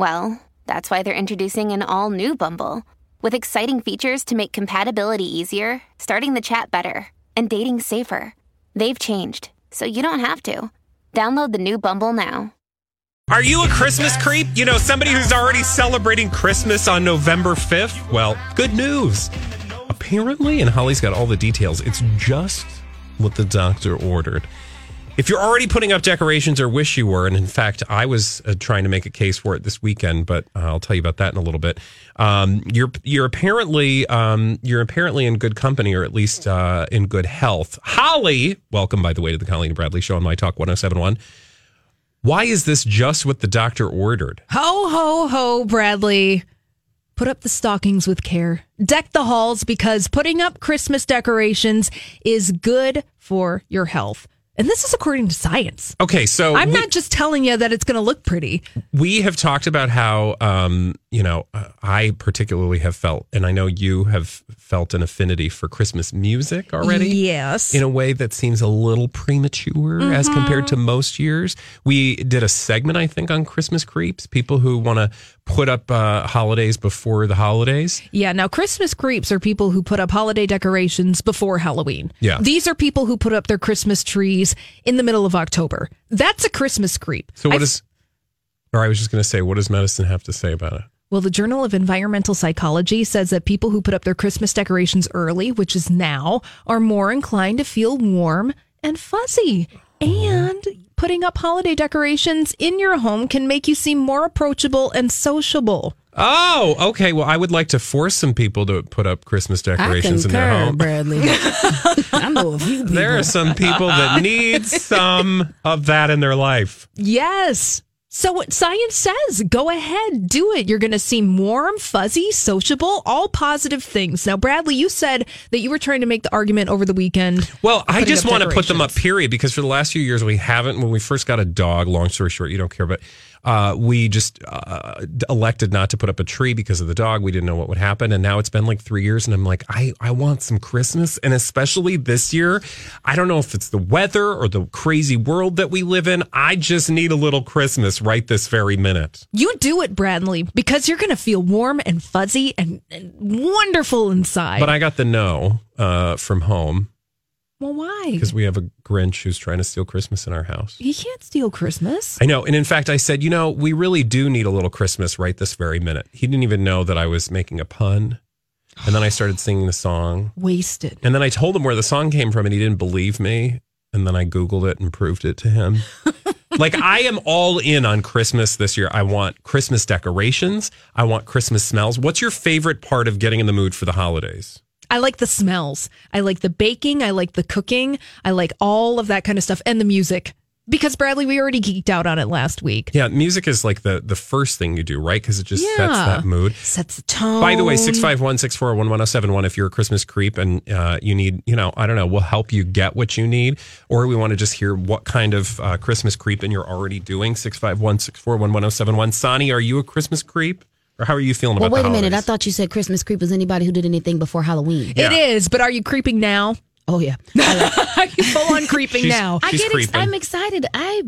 well, that's why they're introducing an all new Bumble with exciting features to make compatibility easier, starting the chat better, and dating safer. They've changed, so you don't have to. Download the new Bumble now. Are you a Christmas creep? You know, somebody who's already celebrating Christmas on November 5th? Well, good news. Apparently, and Holly's got all the details, it's just what the doctor ordered. If you're already putting up decorations or wish you were, and in fact, I was uh, trying to make a case for it this weekend, but uh, I'll tell you about that in a little bit. Um, you're you're apparently um, you're apparently in good company, or at least uh, in good health. Holly, welcome by the way to the Colleen Bradley Show on My Talk 1071. Why is this just what the doctor ordered? Ho, ho, ho, Bradley. Put up the stockings with care. Deck the halls because putting up Christmas decorations is good for your health. And this is according to science. Okay, so I'm we- not just telling you that it's going to look pretty. we have talked about how um, you know uh, I particularly have felt, and I know you have felt an affinity for Christmas music already. Yes. In a way that seems a little premature as compared to most years. We did a segment, I think, on Christmas creeps. People who want to put up uh, holidays before the holidays. Yeah, now Christmas creeps are people who put up holiday decorations before Halloween. Yeah. These are people who put up their Christmas trees in the middle of October. That's a Christmas creep. So what I- does? Or I was just going to say, what does medicine have to say about it? Well, the Journal of Environmental Psychology says that people who put up their Christmas decorations early, which is now, are more inclined to feel warm and fuzzy. And putting up holiday decorations in your home can make you seem more approachable and sociable. Oh, okay. Well, I would like to force some people to put up Christmas decorations in their home. Bradley. I know a few people. There are some people that need some of that in their life. Yes. So what science says, go ahead, do it. You're going to seem warm, fuzzy, sociable, all positive things. Now, Bradley, you said that you were trying to make the argument over the weekend. Well, I just want to put them up, period, because for the last few years we haven't. When we first got a dog, long story short, you don't care, but uh, we just uh, elected not to put up a tree because of the dog. We didn't know what would happen, and now it's been like three years, and I'm like, I I want some Christmas, and especially this year, I don't know if it's the weather or the crazy world that we live in. I just need a little Christmas right this very minute. You do it, Bradley, because you're going to feel warm and fuzzy and, and wonderful inside. But I got the no uh, from home well, why? because we have a Grinch who's trying to steal Christmas in our house. You can't steal Christmas. I know. And in fact, I said, you know, we really do need a little Christmas right this very minute. He didn't even know that I was making a pun. And then I started singing the song. Wasted. And then I told him where the song came from, and he didn't believe me. And then I Googled it and proved it to him. like, I am all in on Christmas this year. I want Christmas decorations, I want Christmas smells. What's your favorite part of getting in the mood for the holidays? I like the smells. I like the baking. I like the cooking. I like all of that kind of stuff and the music. Because Bradley, we already geeked out on it last week. Yeah, music is like the, the first thing you do, right? Because it just sets that mood. Sets the tone. By the way, 651 641 1071. If you're a Christmas creep and uh, you need, you know, I don't know, we'll help you get what you need, or we want to just hear what kind of uh, Christmas and you're already doing. 651 641 1071. Sonny, are you a Christmas creep? Or how are you feeling Well, about wait the a minute. I thought you said Christmas creep was anybody who did anything before Halloween. Yeah. It is, but are you creeping now? Oh yeah. Are you full on creeping She's- now? I She's get. Ex- I'm excited. I.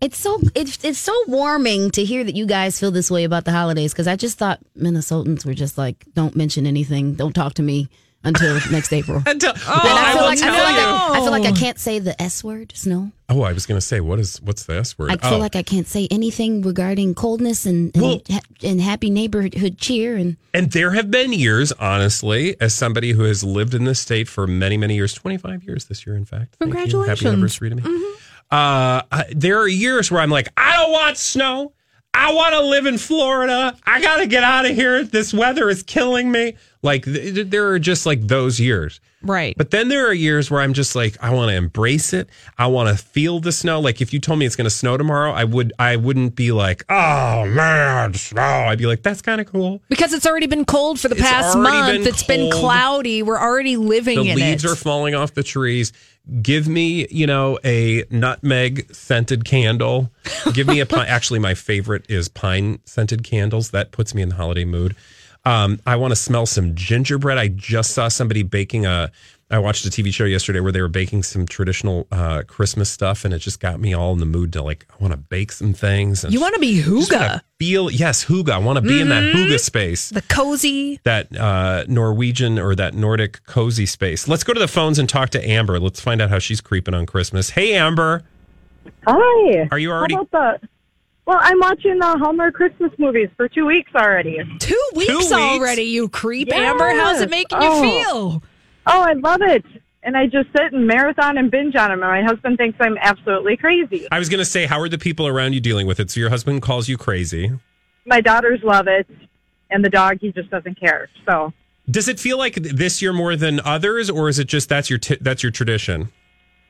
It's so it's it's so warming to hear that you guys feel this way about the holidays because I just thought Minnesotans were just like, don't mention anything, don't talk to me until next April. Until- oh, I I feel will like I feel like you. I, I feel like I can't say the S word, snow. Oh, I was going to say, what is what's the S word? I feel oh. like I can't say anything regarding coldness and and, Well- ha- and happy neighborhood cheer and And there have been years, honestly, as somebody who has lived in this state for many, many years 25 years this year, in fact. Thank you. Happy anniversary to me. Uh, I- there are years where I'm like, I don't want snow. I want to live in Florida. I got to get out of here. This weather is killing me. Like, th- there are just like those years. Right. But then there are years where I'm just like, I want to embrace it. I want to feel the snow. Like if you told me it's going to snow tomorrow, I would, I wouldn't be like, oh man, snow. I'd be like, that's kind of cool. because it's already been cold for the It's past month. been It's been cloudy. We're already living in it. The in leaves it. are falling off the trees. Give me, you know, a nutmeg scented candle. Give me a pine. Actually, my favorite is pine scented candles. That puts me in the holiday mood. Um, I want to smell some gingerbread. I just saw somebody baking a. I watched a TV show yesterday where they were baking some traditional uh, Christmas stuff, and it just got me all in the mood to like. I want to bake some things. and you want to be just wanna Feel yes, hygge. I want to be in that hygge space the cozy. that uh, Norwegian or that Nordic cozy space. Let's go to the phones and talk to Amber. Let's find out how she's creeping on Christmas. Hey, Amber, Hi. are you already? How about that? Well, I'm watching uh, the Hallmark Christmas movies for two weeks already. Two weeks, weeks? already, you creep. Yes. Amber, how's it making Oh. you feel? Oh, I love it. And I just sit and marathon and binge on them. And my husband thinks I'm absolutely crazy. I was going to say, how are the people around you dealing with it? So your husband calls you crazy. My daughters love it. And the dog, he just doesn't care. So Does it feel like this year more than others, or is it just that's your t- that's your tradition?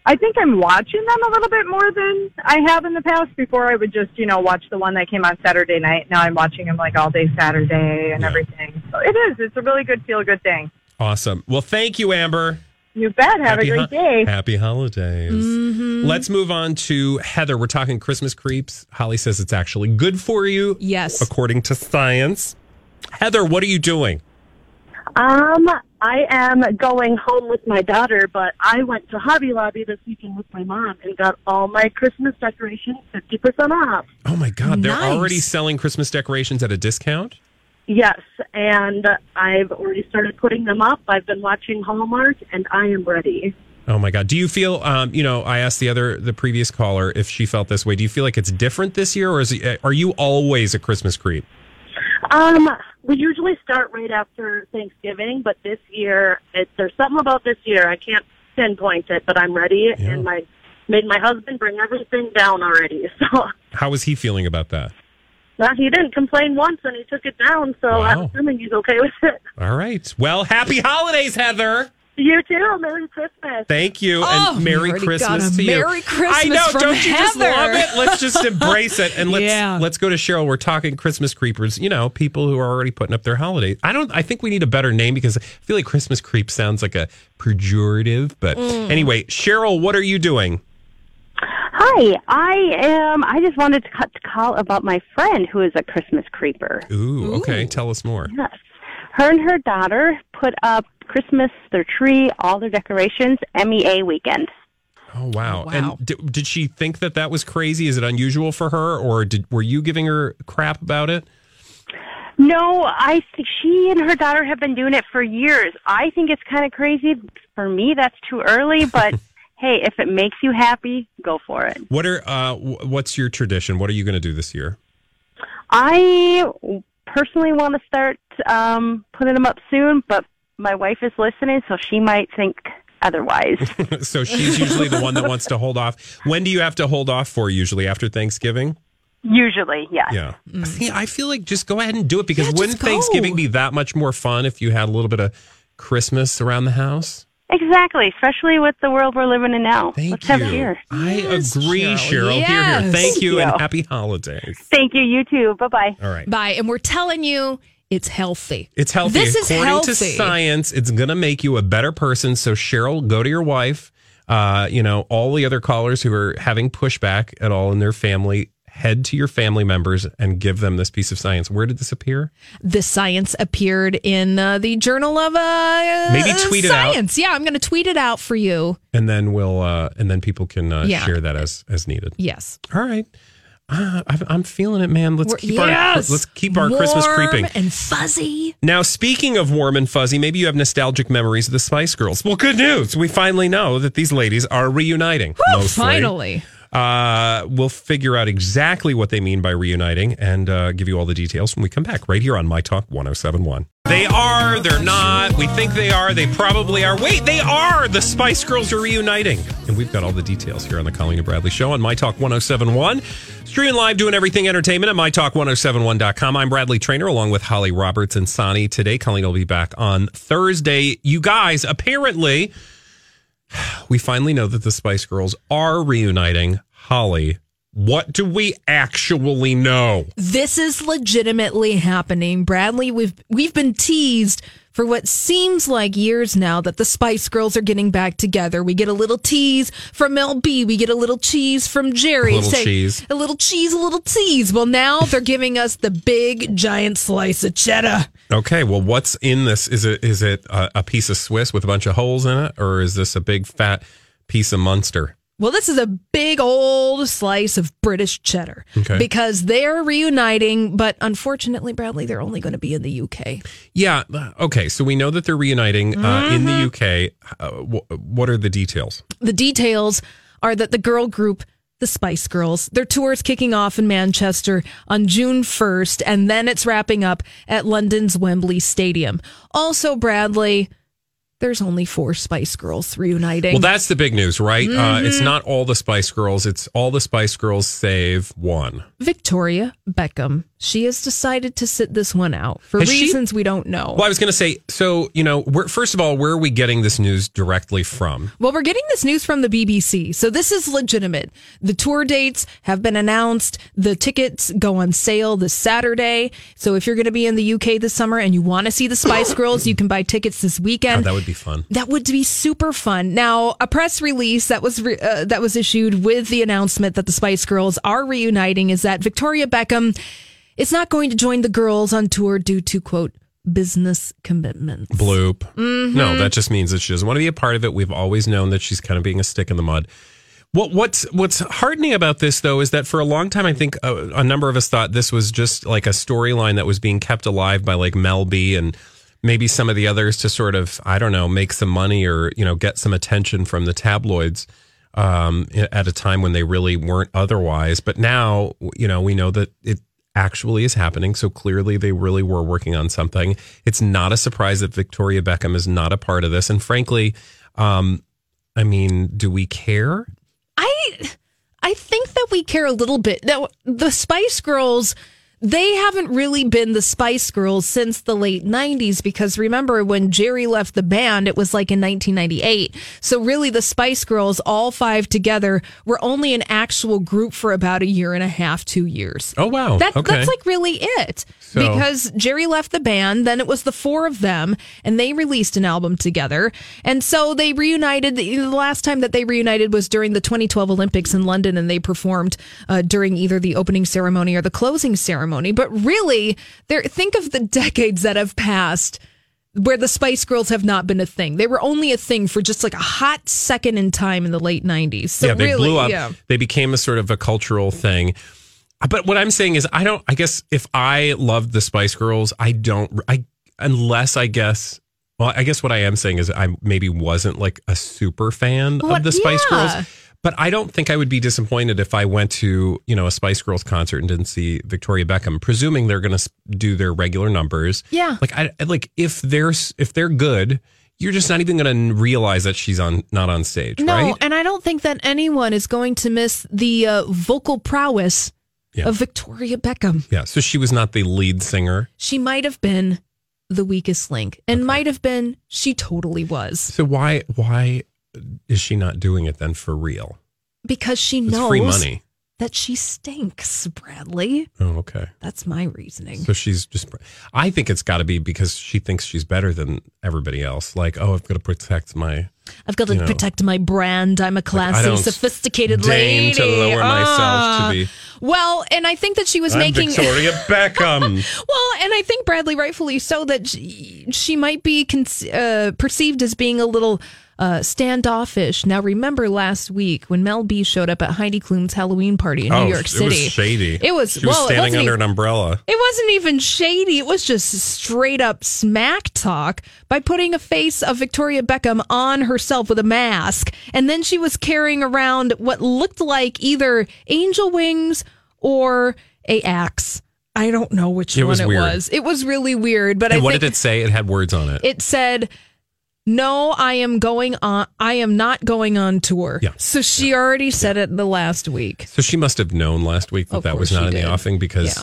I think I'm watching them a little bit more than I have in the past. Before I would just, you know, watch the one that came on Saturday night. Now I'm watching them like all day Saturday and Yeah. everything. So it is. It's a really good feel good thing. Awesome. Well, thank you, Amber. You bet. Have Happy a great ho- day. Happy holidays. Mm-hmm. Let's move on to Heather. We're talking Christmas creeps. Holly says it's actually good for you. Yes. According to science. Heather, what are you doing? Um, I am going home with my daughter, but I went to Hobby Lobby this weekend with my mom and got all my Christmas decorations 50% off. Oh my God, they're already selling Christmas decorations at a discount? Yes, and I've already started putting them up. I've been watching Hallmark and I am ready. Oh my God. Do you feel, um, you know, I asked the other, the previous caller if she felt this way. Do you feel like it's different this year or is it, are you always a Christmas creep? Um, we usually start right after Thanksgiving, but this year, it, there's something about this year. I can't pinpoint it, but I'm ready Yeah. and my made my husband bring everything down already. So How is he feeling about that? Well, he didn't complain once, and he took it down. So I'm assuming he's okay with it. All right. Well, happy holidays, Heather. You too. Merry Christmas. Thank you. Oh, and Merry we already got Christmas to you. Merry Christmas I know. from don't you just love it? Let's just embrace it. And let's Yeah. let's go to Cheryl. We're talking Christmas creepers, you know, people who are already putting up their holidays. I don't I think we need a better name because I feel like Christmas creep sounds like a pejorative. But Mm. anyway, Cheryl, what are you doing? Hi, I am. I just wanted to to call about my friend who is a Christmas creeper. Ooh, okay. Tell us more. Yes, her and her daughter put up Christmas, their tree, all their decorations. MEA weekend. Oh wow! Wow. And did, did she think that that was crazy? Is it unusual for her, or did were you giving her crap about it? No, I think she and her daughter have been doing it for years. I think it's kind of crazy. For me, that's too early. But hey, if it makes you happy, go for it. What are uh, wh- what's your tradition? What are you going to do this year? I personally want to start um, putting them up soon, but my wife is listening, so she might think otherwise. so she's usually the one that wants to hold off. When do you have to hold off for? Usually after Thanksgiving. Usually, yes. Yeah. See, I feel like just go ahead and do it because Mm. Yeah, wouldn't. Thanksgiving be that much more fun if you had a little bit of Christmas around the house? Exactly, especially with the world we're living in now. Thank Let's you. have cheer. I Yes, agree, Cheryl. Cheryl. Here, here. Thank you, and happy holidays. Thank you. You too. Bye bye. All right. Bye. And we're telling you it's healthy. It's healthy. This is According healthy. to science, it's going to make you a better person. So, Cheryl, go to your wife. Uh, you know, all the other callers who are having pushback at all in their family, head to your family members and give them this piece of science. Where did this appear? This science appeared in uh, the Journal of uh, Maybe tweet it out. Science. Yeah, I'm going to tweet it out for you. And then we'll, uh, and then people can uh, Yeah. share that as as needed. Yes. All right. Uh, I'm, feeling it, man. Let's We're- keep our let's keep our Christmas creeping. and fuzzy. Now, speaking of warm and fuzzy, maybe you have nostalgic memories of the Spice Girls. Well, good news. We finally know that these ladies are reuniting. Finally. Uh, we'll figure out exactly what they mean by reuniting and uh, give you all the details when we come back right here on My Talk 1071. They are, they're not. We think they are, they probably are. Wait, they are. The Spice Girls are reuniting. And we've got all the details here on the Colleen and Bradley Show on My Talk 1071. Streaming live, doing everything entertainment at MyTalk1071.com. I'm Bradley Traynor along with Holly Roberts and Sonny. Today, Colleen will be back on Thursday. You guys, apparently, we finally know that the Spice Girls are reuniting. Holly, what do we actually know? This is legitimately happening. Bradley, we've we've been teased for what seems like years now that the Spice Girls are getting back together. We get a little tease from LB, We get a little cheese from Geri. A little cheese. A little cheese, a little tease. Well, now they're giving us the big giant slice of cheddar. Okay, well, what's in this? Is it is it a, a piece of Swiss with a bunch of holes in it, or is this a big fat piece of Munster? Well, this is a big old slice of British cheddar Okay. because they're reuniting, but unfortunately, Bradley, they're only going to be in the UK. Yeah. uh, Okay. So we know that they're reuniting uh, in the UK. Uh, wh- what are the details? The details are that the girl group, the Spice Girls, their tour is kicking off in Manchester on June 1st, and then it's wrapping up at London's Wembley Stadium. Also, Bradley, there's only four Spice Girls reuniting. Well, that's the big news, right? Uh, it's Mm-hmm. not all the Spice Girls. It's all the Spice Girls save one. Victoria Beckham. She has decided to sit this one out for Has she- reasons we don't know. Well, I was going to say, so, you know, first of all, where are we getting this news directly from? Well, we're getting this news from the BBC. So this is legitimate. The tour dates have been announced. The tickets go on sale this Saturday. So if you're going to be in the UK this summer and you want to see the Spice Girls, you can buy tickets this Oh, weekend. that would be fun. That would be super fun. Now, a press release that was re- uh, that was issued with the announcement that the Spice Girls are reuniting is that Victoria Beckham is not going to join the girls on tour due to quote business commitments. Bloop. Mm-hmm. No, that just means that she doesn't want to be a part of it. We've always known that she's kind of being a stick in the mud. What what's what's heartening about this though is that for a long time I think a, a number of us thought this was just like a storyline that was being kept alive by like Mel B and maybe some of the others to sort of I don't know make some money or you know get some attention from the tabloids um, at a time when they really weren't otherwise. But now you know we know that it actually is happening. So clearly they really were working on something. It's not a surprise that Victoria Beckham is not a part of this. And frankly, um, I mean, do we care? I I think that we care a little bit. Now, the Spice Girls, they haven't really been the Spice Girls since the late 90s because remember when Geri left the band, it was like in 1998. So really the Spice Girls, all five together, were only an actual group for about a year and a half, 2 years. Oh wow. That, okay. That's like really it. So- because Geri left the band, then it was the four of them, and they released an album together. And so they reunited. The the last time that they reunited was during the 2012 Olympics in London, and they performed uh, during either the opening ceremony or the closing ceremony. But really, there think of the decades that have passed where the Spice Girls have not been a thing. They were only a thing for just like a hot second in time in the late 90s. So yeah, they really, blew up. yeah. They became a sort of a cultural thing. But what I'm saying is, I don't. I guess if I loved the Spice Girls, I don't. I unless I guess. Well, I guess what I am saying is, I maybe wasn't like a super fan What- of the Spice yeah. Girls. But I don't think I would be disappointed if I went to you know a Spice Girls concert and didn't see Victoria Beckham, presuming they're going to do their regular numbers. Yeah. Like I like if they're if they're good, you're just not even going to realize that she's on not on stage, No, right? and I don't think that anyone is going to miss the uh, vocal prowess Yeah. of Victoria Beckham. Yeah. So she was not the lead singer. She might have been the weakest link, and might have been. She totally was So why why is she not doing it then for real? because she It's knows free money. that she stinks. Bradley, Oh, okay. that's my reasoning. So she's just. I think it's got to be because she thinks she's better than everybody else. Like, oh, I've got to protect my I've got to know, protect my brand. I'm a classy, don't sophisticated lady. to lower myself Ah. to be. Well, and I think that she was I'm making. Victoria Beckham. Well, and I think Bradley, rightfully so, that she, she might be con- uh, perceived as being a little uh, standoffish. Now, remember last week when Mel B showed up at Heidi Klum's Halloween party in oh, New York City? it was shady. It was She was well, standing under even- an umbrella. It wasn't even shady. It was just straight up smack talk by putting a face of Victoria Beckham on herself with a mask. And then she was carrying around what looked like either angel wings or a axe. I don't know which It one it weird. was. It was really weird, but what think did it say? It had words on it. it said no i am going on i am not going on tour Yeah. so she already said it the last week so she must have known last week that Of that was not in the offing because Yeah.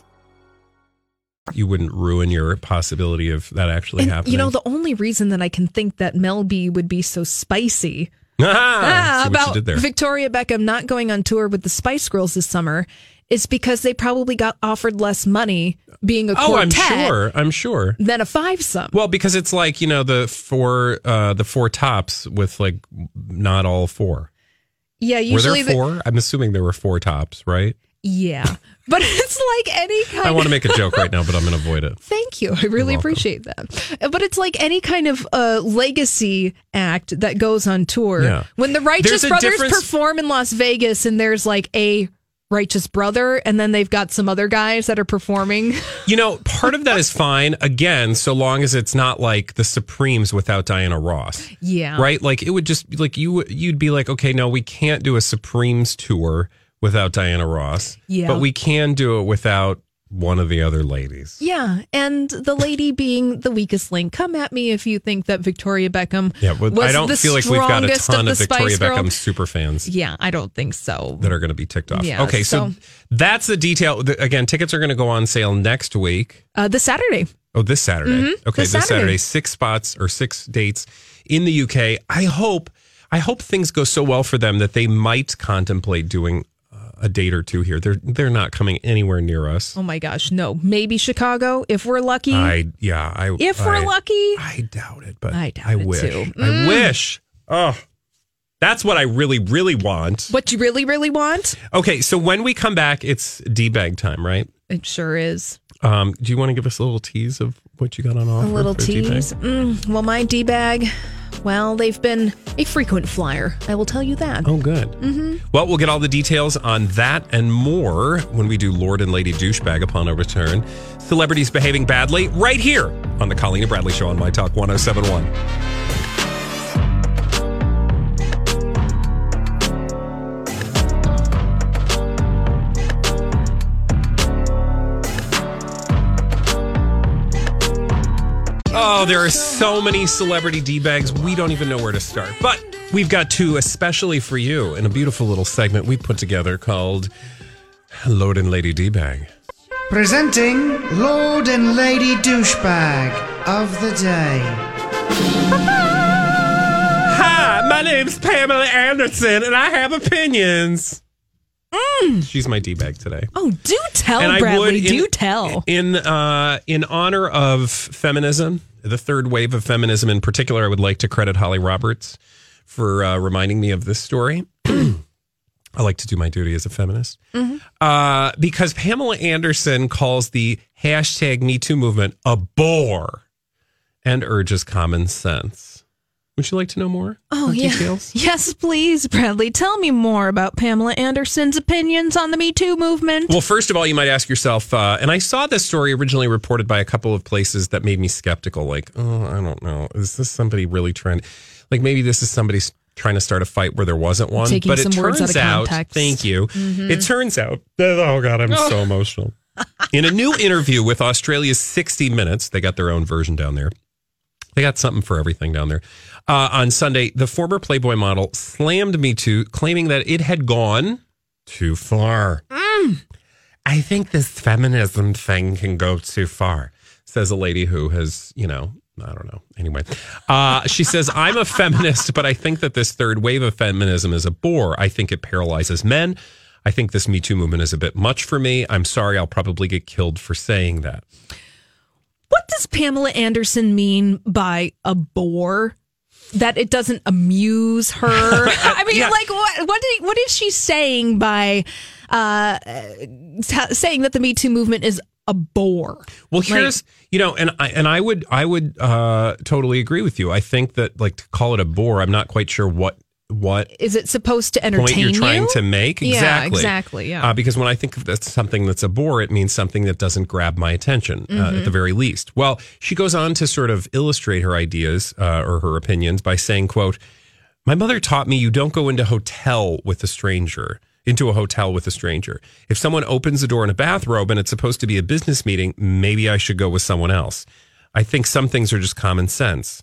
You wouldn't ruin your possibility of that actually and happening. you know the only reason that i can think that mel b would be so spicy ah, ah, see what you about victoria beckham not going on tour with the spice girls this summer is because they probably got offered less money being a oh, I'm sure. I'm sure. than a five-some Well, because it's like you know the four uh the four tops with like not all four. yeah Were usually there the- four? I'm assuming there were four tops, right? Yeah but it's like any kind I want to make a joke right now, but I'm going to avoid it. Thank you. I really appreciate that. But it's like any kind of uh, legacy act that goes on tour. Yeah. When the Righteous Brothers difference- perform in Las Vegas and there's like a Righteous Brother and then they've got some other guys that are performing. You know, part of that is fine. Again, so long as it's not like the Supremes without Diana Ross. Yeah. Right? Like it would just be like you you'd be like, okay, no, we can't do a Supremes tour without Diana Ross. Yeah. But we can do it without one of the other ladies. Yeah, and the lady being the weakest link. Come at me if you think that Victoria Beckham. Yeah, but was I don't the feel like we've got a ton the of Victoria. Beckham super fans Yeah, I don't think so. that are going to be ticked off. Yeah, okay, so, so- that's the detail. Again, tickets are going to go on sale next week. Uh, this Saturday. Oh, this Saturday. Mhm, Okay, this this Saturday. Saturday. six spots or six dates in the UK. I hope, I hope things go so well for them that they might contemplate doing a date or two here. They're they're not coming anywhere near us. Oh my gosh, no. Maybe Chicago if we're lucky. I yeah. I if we're lucky. I doubt it, but I doubt I it wish. too. I Mm. wish. Oh, that's what I really really want. What you really, really want? Okay, so when we come back, it's d bag time, right? It sure is. Um, do you want to give us a little tease of what you got on offer? A little tease. Mm, well, my D bag, well, they've been a frequent flyer. I will tell you that. Oh, good. hmm Well, we'll get all the details on that and more when we do Lord and Lady Douchebag upon our return. Celebrities behaving badly right here on the Colleen and Bradley Show on My Talk 1071. Oh, there are so many celebrity D bags. We don't even know where to start. But we've got two especially for you in a beautiful little segment we put together called Lord and Lady D bag. Presenting Lord and Lady Douchebag of the Day. Hi, my name's Pamela Anderson, and I have opinions. She's my D bag today. Oh, do tell, And Bradley. in- do tell. In uh, in honor of feminism, the third wave of feminism in particular, I would like to credit Holly Roberts for uh, reminding me of this story. I like to do my duty as a feminist. Uh, because Pamela Anderson calls the hashtag Me Too movement a bore and urges common sense. Would you like to know more? Oh, yeah. Details? Yes, please, Bradley. Tell me more about Pamela Anderson's opinions on the Me Too movement. Well, first of all, you might ask yourself, uh, and I saw this story originally reported by a couple of places that made me skeptical. Like, oh, I don't know, is this somebody really trying? Like, maybe this is somebody trying to start a fight where there wasn't one. Taking but it turns out of out, thank you. Mhm. It turns out, that, oh god, I'm so emotional. In a new interview with Australia's 60 Minutes, they got their own version down there. They got something for everything down there. Uh, on Sunday, the former Playboy model slammed Me Too, claiming that it had gone too far. I think this feminism thing can go too far, says a lady who has, you know, I don't know. Anyway, uh, she says, I'm a feminist, but I think that this third wave of feminism is a bore. I think it paralyzes men. I think this Me Too movement is a bit much for me. I'm sorry, I'll probably get killed for saying that. What does Pamela Anderson mean by a bore? That it doesn't amuse her. I mean, Yeah. like what? What, did, what is she saying by uh, t- saying that the Me Too movement is a bore? Well, Like- here's you know, and I and I would I would uh, totally agree with you. I think that like to call it a bore, I'm not quite sure what what Is it supposed to entertain point you're trying you? to make. Yeah, Exactly. exactly, yeah. Uh, because when I think of that's something that's a bore, it means something that doesn't grab my attention uh, Mm-hmm. at the very least. Well, she goes on to sort of illustrate her ideas uh, or her opinions by saying, "quote My mother taught me you don't go into hotel with a stranger." Into a hotel with a stranger. If someone opens the door in a bathrobe and it's supposed to be a business meeting, maybe I should go with someone else. I think some things are just common sense.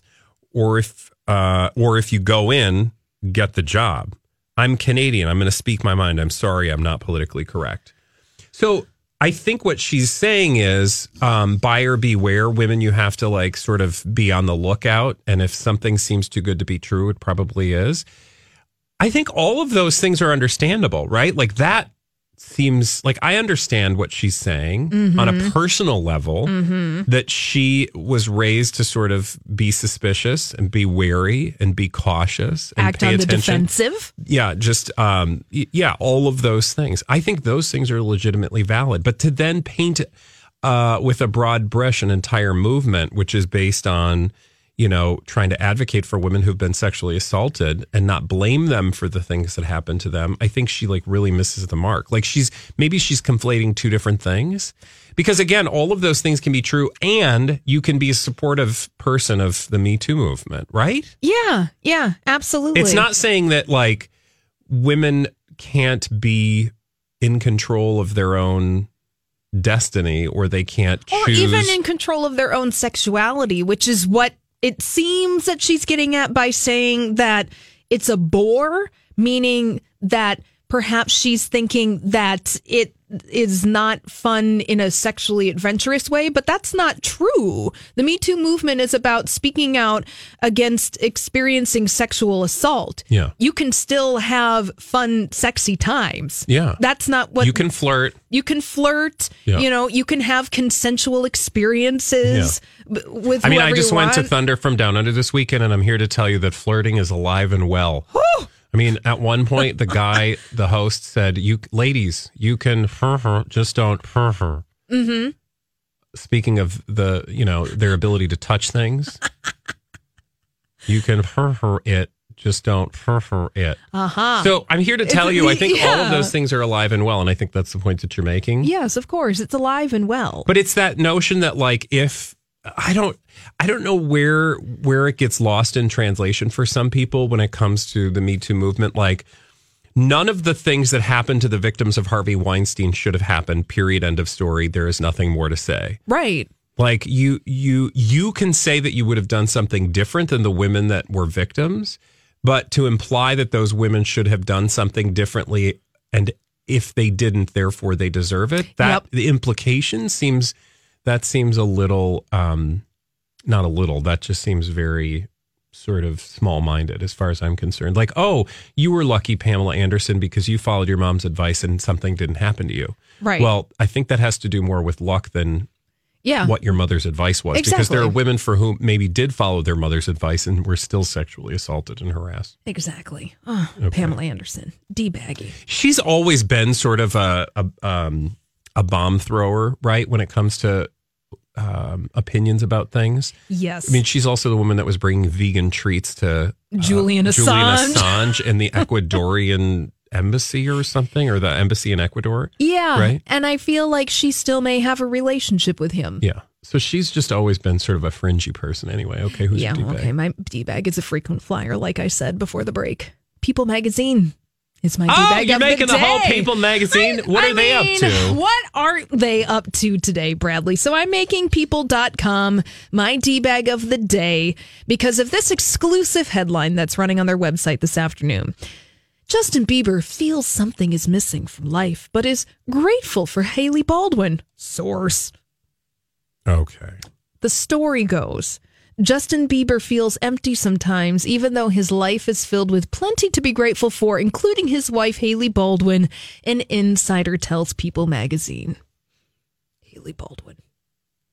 Or if uh, or if you go in, get the job. I'm Canadian. I'm going to speak my mind. I'm sorry, I'm not politically correct. So I think what she's saying is um, buyer beware. Women, you have to like sort of be on the lookout. And if something seems too good to be true, it probably is. I think all of those things are understandable, right? Like that seems like I understand what she's saying on Mm-hmm. a personal level that she was raised to sort of be suspicious and be wary and be cautious and Act on the defensive. yeah just um yeah all of those things i think those things are legitimately valid but to then paint uh with a broad brush an entire movement which is based on you know trying to advocate for women who've been sexually assaulted and not blame them for the things that happened to them i think she like really misses the mark like she's maybe she's conflating two different things because again all of those things can be true and you can be a supportive person of the me too movement right Yeah, yeah, absolutely. it's not saying that like women can't be in control of their own destiny or they can't or choose. even in control of their own sexuality, which is what it seems that she's getting at by saying that it's a bore, meaning that perhaps she's thinking that it is not fun in a sexually adventurous way, but that's not true. The Me Too movement is about speaking out against experiencing sexual assault. Yeah. You can still have fun, sexy times. Yeah. That's not what you can flirt. you can flirt. Yeah. You know, you can have consensual experiences b- with. I mean, I just went to. Thunder from Down Under this weekend, and I'm here to tell you that flirting is alive and well. I mean, at one point, the guy, the host, said, "You ladies, you can just don't." Mm-hmm. Speaking of the, you know, their ability to touch things, you can fur fur it, just don't fur fur it. Uh huh. So I'm here to tell It's- you, I think all of those things are alive and well, and I think that's the point that you're making. yes, of course, it's alive and well. But it's that notion that like if I don't I don't know where where it gets lost in translation for some people when it comes to the Me Too movement. Like none of the things that happened to the victims of Harvey Weinstein should have happened. Period. End of story. There is nothing more to say. right. Like you you you can say that you would have done something different than the women that were victims, but to imply that those women should have done something differently and if they didn't, therefore they deserve it. That Yep. the implication seems that seems a little um not a little, that just seems very sort of small minded as far as I'm concerned. Like, oh, you were lucky, Pamela Anderson, because you followed your mom's advice and something didn't happen to you. Right. Well, I think that has to do more with luck than Yeah. what your mother's advice was Exactly. because there are women for whom maybe did follow their mother's advice and were still sexually assaulted and harassed. Exactly. Oh, Pamela Anderson, d baggy. She's always been sort of a a, um, a bomb thrower, right? When it comes to um, opinions about things. Yes. I mean, she's also the woman that was bringing vegan treats to uh, Julian Julian Assange. Assange and the Ecuadorian embassy or something, or the embassy in Ecuador. yeah. Right? And I feel like she still may have a relationship with him. Yeah. So she's just always been sort of a fringy person anyway. Okay, who's yeah. Okay. My d bag is a frequent flyer, like I said before the break. People Magazine is my Oh, D-bag you're of making the, the, whole. People magazine. What I are they mean, up to? What are they up to today, Bradley? So I'm making people.com my D bag of the day because of this exclusive headline that's running on their website this afternoon. Justin Bieber feels something is missing from life, but is grateful for Hailey Baldwin. Source. Okay. The story goes Justin Bieber feels empty sometimes, even though his life is filled with plenty to be grateful for, including his wife, Hailey Baldwin, an insider tells People magazine. Hailey Baldwin,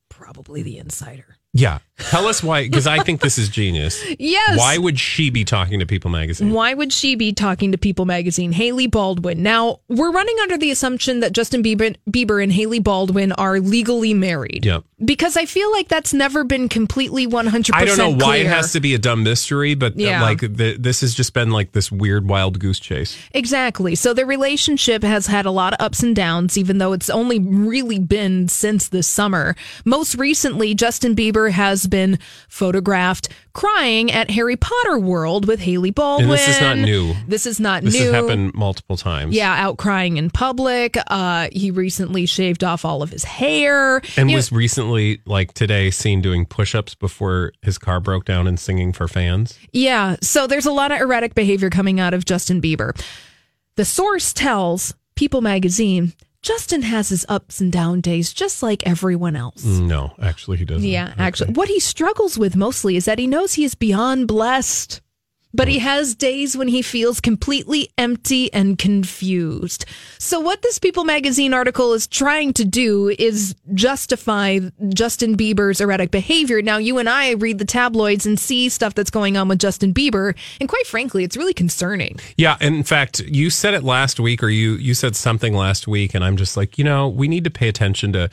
probably the insider. Yeah. Tell us why, because I think this is genius. Yes. Why would she be talking to People Magazine? Why would she be talking to People magazine? Hailey Baldwin. Now, we're running under the assumption that Justin Bieber, Bieber and Hailey Baldwin are legally married. Yep. Because I feel like that's never been completely 100% I don't know why it has to be a dumb mystery, but uh, Yeah. like the, this has just been like this weird wild goose chase. Exactly. So their relationship has had a lot of ups and downs, even though it's only really been since this summer. Most recently, Justin Bieber has been photographed crying at Harry Potter World with Hailey Baldwin. And this is not new. This is not This new. This has happened multiple times. Yeah, out crying in public. Uh, he recently shaved off all of his hair. And You was recently, like today, seen doing push ups before his car broke down and singing for fans. Yeah, so there's a lot of erratic behavior coming out of Justin Bieber. The source tells People magazine Justin has his ups and down days just like everyone else. No, actually, he doesn't. Yeah, actually, what he struggles with mostly is that he knows he is beyond blessed. But he has days when he feels completely empty and confused. So, what this People magazine article is trying to do is justify Justin Bieber's erratic behavior. Now, you and I read the tabloids and see stuff that's going on with Justin Bieber. And quite frankly, it's really concerning. Yeah, and in fact, you said it last week, or you you said something last week, and I'm just like, you know, we need to pay attention to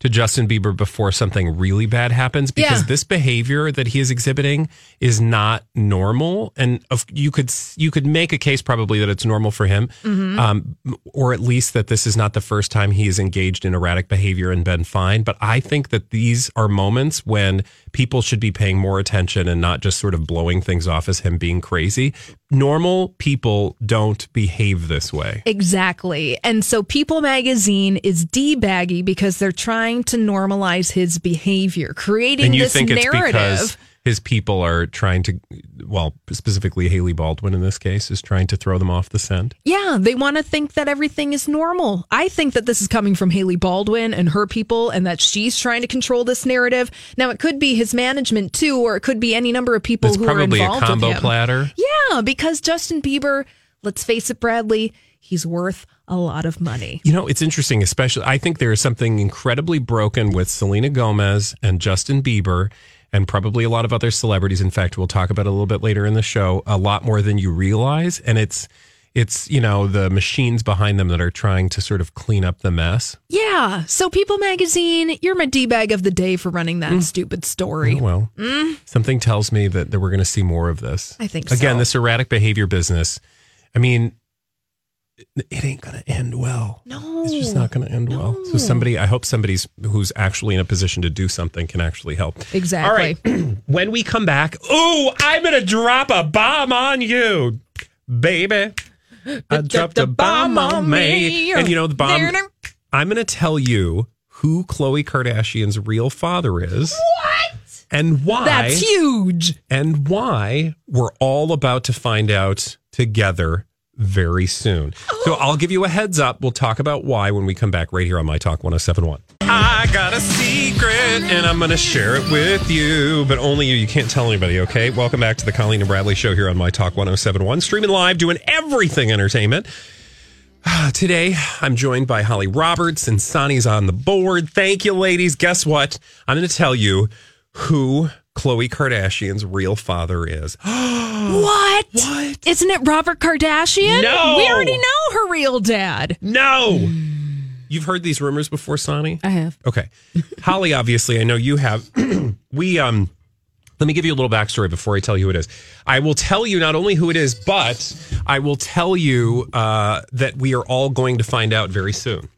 to Justin Bieber before something really bad happens because Yeah. this behavior that he is exhibiting is not normal, and of, you could you could make a case probably that it's normal for him, Mhm. um, or at least that this is not the first time he has engaged in erratic behavior and been fine. But I think that these are moments when people should be paying more attention and not just sort of blowing things off as him being crazy. Normal people don't behave this way. Exactly. And so People magazine is debaggy because they're trying to normalize his behavior, creating and you this narrative. His people are trying to, well, specifically Hailey Baldwin in this case, is trying to throw them off the scent. Yeah, they want to think that everything is normal. I think that this is coming from Hailey Baldwin and her people, and that she's trying to control this narrative. Now, it could be his management too, or it could be any number of people It's who probably are a involved combo with him. platter. Yeah, because Justin Bieber, let's face it, Bradley, he's worth a lot of money. You know, it's interesting, especially. I think there is something incredibly broken with Selena Gomez and Justin Bieber, and probably a lot of other celebrities. In fact, we'll talk about a little bit later in the show. A lot more than you realize, and it's it's you know the machines behind them that are trying to sort of clean up the mess. Yeah, so People Magazine, you're my d bag of the day for running that stupid story. Oh, well, Mm. something tells me that, that we're going to see more of this. I think again, so. this erratic behavior business. I mean, it, ain't going to end well. No, It's just not going to end well. So somebody, I hope somebody's who's actually in a position to do something can actually help. Exactly. All right. when we come back, ooh, I'm going to drop a bomb on you, baby. I dropped a bomb on me. And you know the bomb. I'm going to tell you who Khloe Kardashian's real father is. What? And why? That's huge. And why we're all about to find out together very soon. So I'll give you a heads up. We'll talk about why when we come back right here on My Talk 1071. I got a secret and I'm going to share it with you, but only you. You can't tell anybody, okay? Welcome back to the Colleen and Bradley show here on My Talk 1071, streaming live, doing everything entertainment. Today, I'm joined by Holly Roberts and Sonny's on the board. Thank you, ladies. Guess what? I'm going to tell you who Khloe Kardashian's real father is. What? What? Isn't it Robert Kardashian? No. We already know her real dad. No. You've heard these rumors before, Sonny? I have. Okay. Holly, obviously, I know you have. we, um, let me give you a little backstory before I tell you who it is. I will tell you not only who it is, but I will tell you uh, that we are all going to find out very soon.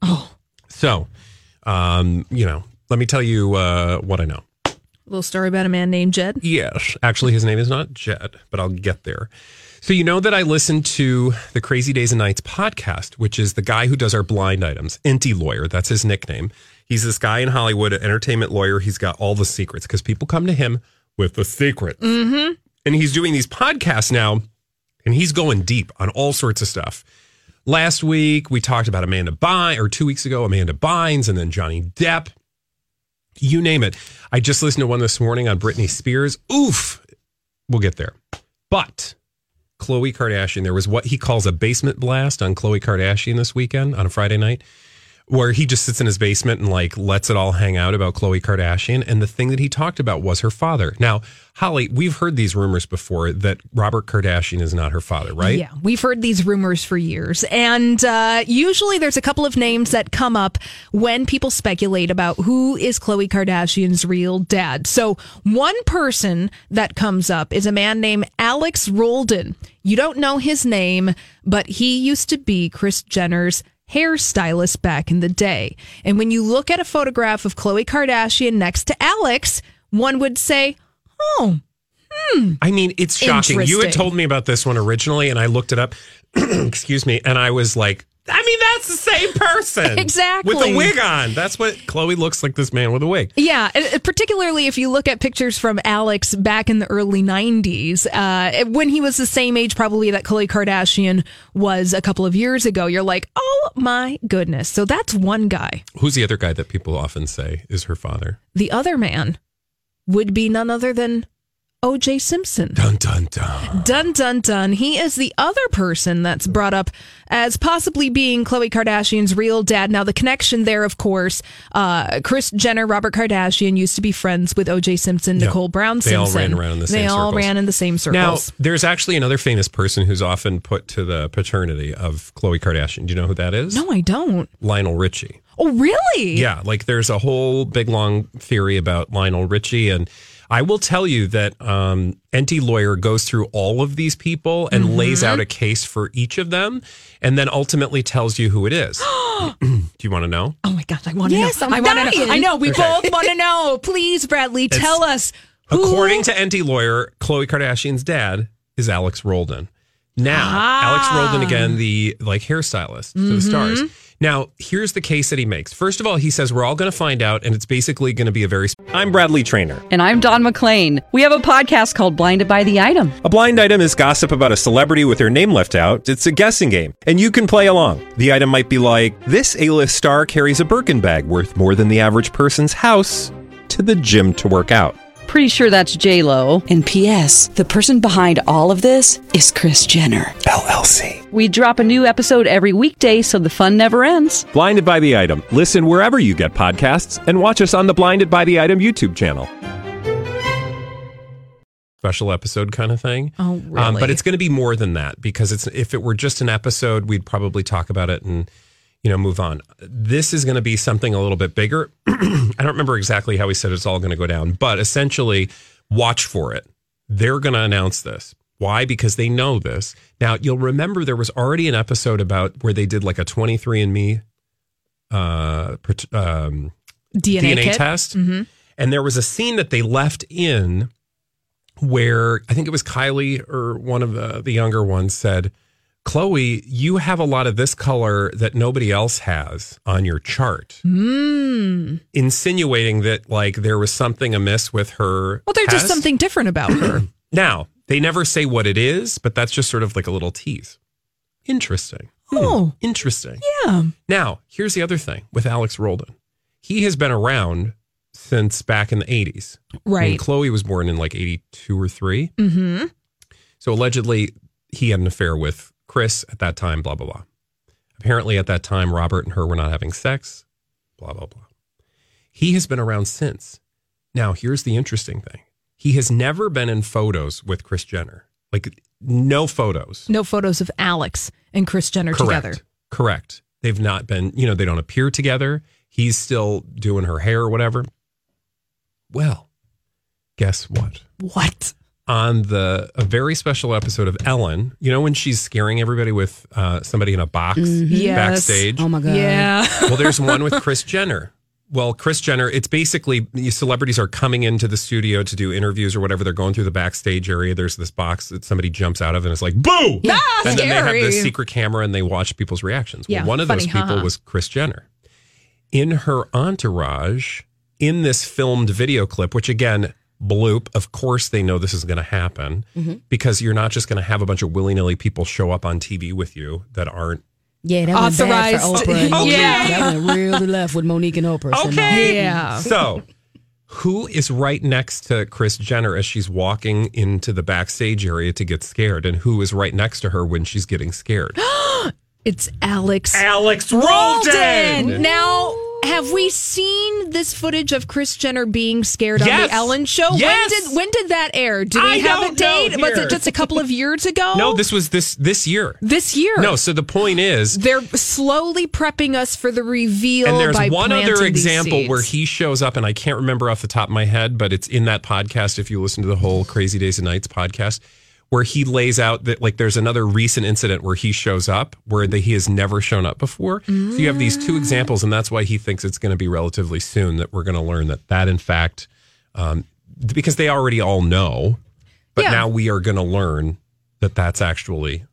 Oh. So, um, you know, let me tell you uh, what I know. Little story about a man named Jed. Yes. Actually, his name is not Jed, but I'll get there. So, you know that I listen to the Crazy Days and Nights podcast, which is the guy who does our blind items, Enty Lawyer. That's his nickname. He's this guy in Hollywood, an entertainment lawyer. He's got all the secrets because people come to him with the secret. Mm-hmm. And he's doing these podcasts now. And he's going deep on all sorts of stuff. Last week, we talked about Amanda Bynes, or two weeks ago, Amanda Bynes, and then Johnny Depp. You name it. I just listened to one this morning on Britney Spears. Oof. We'll get there. But Khloe Kardashian, there was what he calls a basement blast on Khloe Kardashian this weekend on a Friday night, where he just sits in his basement and like lets it all hang out about Khloe Kardashian. And the thing that he talked about was her father. Now, Holly, we've heard these rumors before that Robert Kardashian is not her father, right? Yeah, we've heard these rumors for years. And uh, usually there's a couple of names that come up when people speculate about who is Khloe Kardashian's real dad. So one person that comes up is a man named Alex Roldan. You don't know his name, but he used to be Kris Jenner's hairstylist back in the day. And when you look at a photograph of Khloe Kardashian next to Alex, one would say, oh, hmm. I mean, it's shocking. You had told me about this one originally, and I looked it up. excuse me, and I was like, I mean, that's the same person, Exactly. with a wig on. That's what Khloe looks like. This man with a wig. Yeah, uh, particularly if you look at pictures from Alex back in the early 90s, uh, when he was the same age probably that Khloe Kardashian was a couple of years ago, you're like, oh my goodness. So that's one guy. Who's the other guy that people often say is her father? The other man would be none other than OJ Simpson. Dun dun dun. Dun dun dun. He is the other person that's brought up as possibly being Khloe Kardashian's real dad. Now, the connection there, of course, uh, Kris Jenner, Robert Kardashian used to be friends with OJ Simpson, Yeah. Nicole Brown Simpson. They all ran around in the They same all circles. ran in the same Now, there's actually another famous person who's often put to the paternity of Khloe Kardashian. Do you know who that is? no, I don't. Lionel Richie. Oh, really? Yeah, like there's a whole big long theory about Lionel Richie, and I will tell you that um, Enty Lawyer goes through all of these people and lays out a case for each of them, and then ultimately tells you who it is. Do you want to know? Oh my gosh, I want to Yes, know. I'm I wanna know. I know. We Okay. both want to know. Please, Bradley, tell us. Who, According to Enty Lawyer, Khloe Kardashian's dad is Alex Roldan. Now, Ah. Alex Roldan again, the like hairstylist to the stars. Now, here's the case that he makes. First of all, he says we're all going to find out, and it's basically going to be a very. I'm Bradley Traynor. And I'm Don McClain. We have a podcast called Blinded by the Item. A blind item is gossip about a celebrity with their name left out. It's a guessing game, and you can play along. The item might be like this: A-list star carries a Birkin bag worth more than the average person's house to the gym to work out. Pretty sure that's J Lo. And P.S. The person behind all of this is Kris Jenner. LLC. We drop a new episode every weekday, so the fun never ends. Blinded by the item. Listen wherever you get podcasts, and watch us on the Blinded by the Item YouTube channel. Special episode kind of thing. Oh, Um, really? but it's going to be more than that because it's if it were just an episode, we'd probably talk about it and you know move on. This is going to be something a little bit bigger. I don't remember exactly how he said it's all going to go down, but essentially, watch for it. They're going to announce this. Why? Because they know this. Now you'll remember there was already an episode about where they did like a 23andMe uh, um, DNA, DNA test. Mhm. And there was a scene that they left in where I think it was Kylie or one of the, the younger ones said, Khloe, you have a lot of this color that nobody else has on your chart, Mm. insinuating that like there was something amiss with her. Well, there's just something different about her. Now, they never say what it is, but that's just sort of like a little tease. Interesting. Hmm, Oh. interesting. yeah. Now, here's the other thing with Alex Roldan. He has been around since back in the 80s. Right. And Khloe was born in like 82 or 3. Mm-hmm. So allegedly, he had an affair with Kris at that time, blah, blah, blah. Apparently, at that time, Robert and her were not having sex, blah, blah, blah. He has been around since. Now, here's the interesting thing he has never been in photos with Kris Jenner, like no photos. No photos of Alex and Kris Jenner Correct. together. Correct. They've not been, you know, they don't appear together. He's still doing her hair or whatever. Well, guess what? What? On the a very special episode of Ellen, you know when she's scaring everybody with uh, somebody in a box Yes. backstage. Oh my god. Yeah. well, there's one with Kris Jenner. Well, Kris Jenner, it's basically celebrities are coming into the studio to do interviews or whatever. They're going through the backstage area. There's this box that somebody jumps out of and it's like, boo! Ah, and then they have scary. this secret camera and they watch people's reactions. Well, Yeah, one of those people haha. was Kris Jenner. In her entourage, in this filmed video clip, which again, bloop. Of course, they know this is going to happen Mhm. because you're not just going to have a bunch of willy nilly people show up on TV with you that aren't. Yeah, that went bad for Authorized. Oprah. and Okay. Mo'Nique. That went really left with Mo'Nique and Oprah. so no. Okay. So, who is right next to Kris Jenner as she's walking into the backstage area to get scared? And who is right next to her when she's getting scared? It's Alex. Alex Roldan. Roldan. Now, have we seen this footage of Kris Jenner being scared on the Ellen show? Yes. When did when did that air? Did we I have a date? Was it just a couple of years ago? No, this was this this year. this year. No, so the point is, They're slowly prepping us for the reveal. and there's one other example where he shows up, and I can't remember off the top of my head, but it's in that podcast. If you listen to the whole Crazy Days and Nights podcast, where he lays out that like there's another recent incident where he shows up where the, he has never shown up before. So you have these two examples, and that's why he thinks it's going to be relatively soon that we're going to learn that that in fact, um, because they already all know, but Yeah. now we are going to learn that that's actually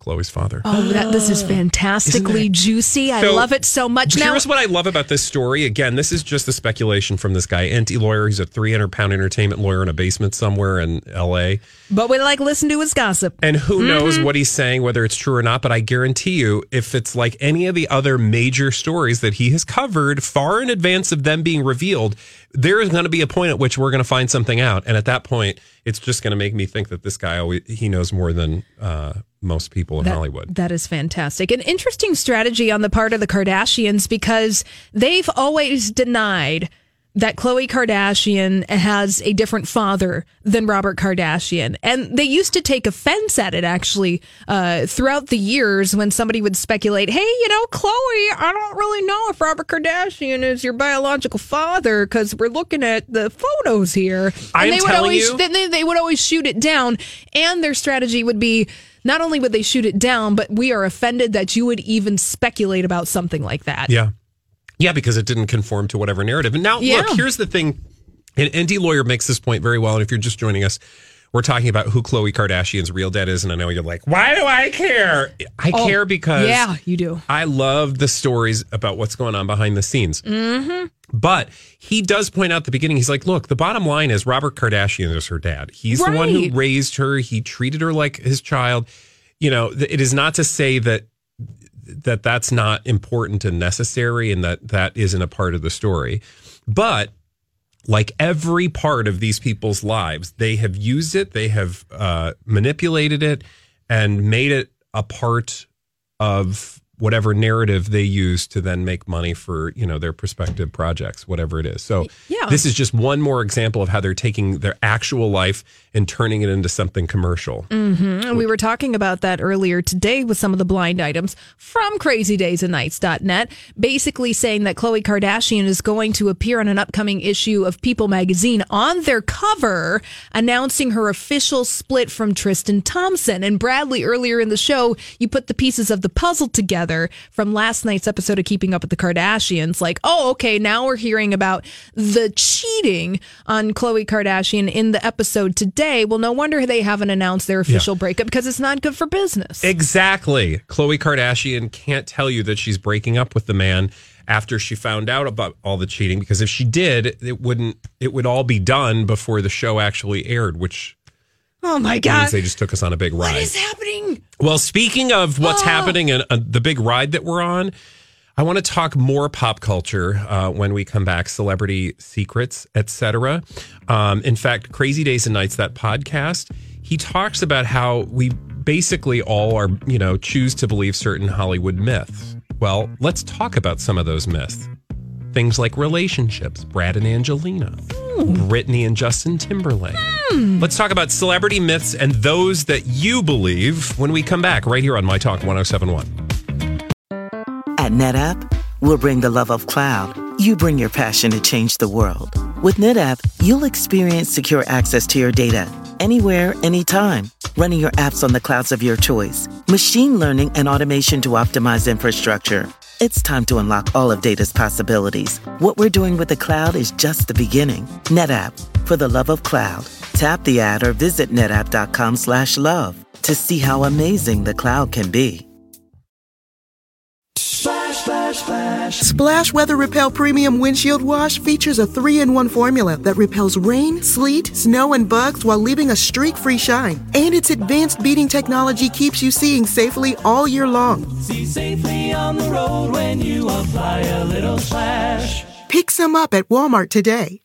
Khloe's father. Oh, that this is fantastically juicy. I So, love it so much. Now, Here's what I love about this story. Again, this is just the speculation from this guy, Enty lawyer. He's a 300 pound entertainment lawyer in a basement somewhere in LA. but we like listen to his gossip. And who knows Mhm. what he's saying, whether it's true or not. But I guarantee you, if it's like any of the other major stories that he has covered far in advance of them being revealed, there is going to be a point at which we're going to find something out. And at that point, it's just going to make me think that this guy, always, he knows more than uh, most people in That- Hollywood. That is fantastic. An interesting strategy on the part of the Kardashians because they've always denied that Khloe Kardashian has a different father than Robert Kardashian. And they used to take offense at it actually uh, throughout the years when somebody would speculate, hey, you know, Khloe, I don't really know if Robert Kardashian is your biological father because we're looking at the photos here. I am they would always, you- they, they would always shoot it down. And their strategy would be not only would they shoot it down, but we are offended that you would even speculate about something like that. Yeah. Yeah, because it didn't conform to whatever narrative. And now, Yeah. look, here's the thing. And Enty Lawyer makes this point very well. And if you're just joining us, we're talking about who Khloe Kardashian's real dad is. And I know you're like, why do I care? I Oh, care because Yeah, you do. I love the stories about what's going on behind the scenes. Mm-hmm. But he does point out at the beginning, he's like, look, the bottom line is Robert Kardashian is her dad. He's the one who raised her. He treated her like his child. You know, it is not to say that that that's not important and necessary and that that isn't a part of the story. But like every part of these people's lives, they have used it, they have uh, manipulated it, and made it a part of whatever narrative they use to then make money for you know their prospective projects, whatever it is. So Yeah. this is just one more example of how they're taking their actual life and turning it into something commercial. Mm-hmm. And we were talking about that earlier today with some of the blind items from crazydaysandnights.net, basically saying that Khloe Kardashian is going to appear on an upcoming issue of People magazine on their cover, announcing her official split from Tristan Thompson. And Bradley, earlier in the show, you put the pieces of the puzzle together from last night's episode of Keeping Up with the Kardashians. Like, oh, okay, now we're hearing about the cheating on Khloe Kardashian in the episode today. Well, no wonder they haven't announced their official breakup because it's not good for business. Exactly. Khloe Kardashian can't tell you that she's breaking up with the man after she found out about all the cheating because if she did, it wouldn't it would all be done before the show actually aired, which Oh my God. they just took us on a big ride. What is happening? Well, speaking of what's Oh. happening and uh, the big ride that we're on, I want to talk more pop culture uh, when we come back, celebrity secrets, etc. Um, in fact, Crazy Days and Nights, that podcast, he talks about how we basically all are, you know, choose to believe certain Hollywood myths. Well, let's talk about some of those myths. Things like relationships, Brad and Angelina, Britney and Justin Timberlake. Let's talk about celebrity myths and those that you believe when we come back right here on My Talk 1071. At NetApp, we'll bring the love of cloud. You bring your passion to change the world. With NetApp, you'll experience secure access to your data anywhere, anytime. Running your apps on the clouds of your choice, machine learning and automation to optimize infrastructure. It's time to unlock all of data's possibilities. What we're doing with the cloud is just the beginning. NetApp, for the love of cloud. Tap the ad or visit netapp.com slash love to see how amazing the cloud can be. Splash, Splash Weather Repel Premium Windshield Wash features a three in one formula that repels rain, sleet, snow, and bugs while leaving a streak free shine. And its advanced beading technology keeps you seeing safely all year long. See safely on the road when you apply a little splash. Pick some up at Walmart today.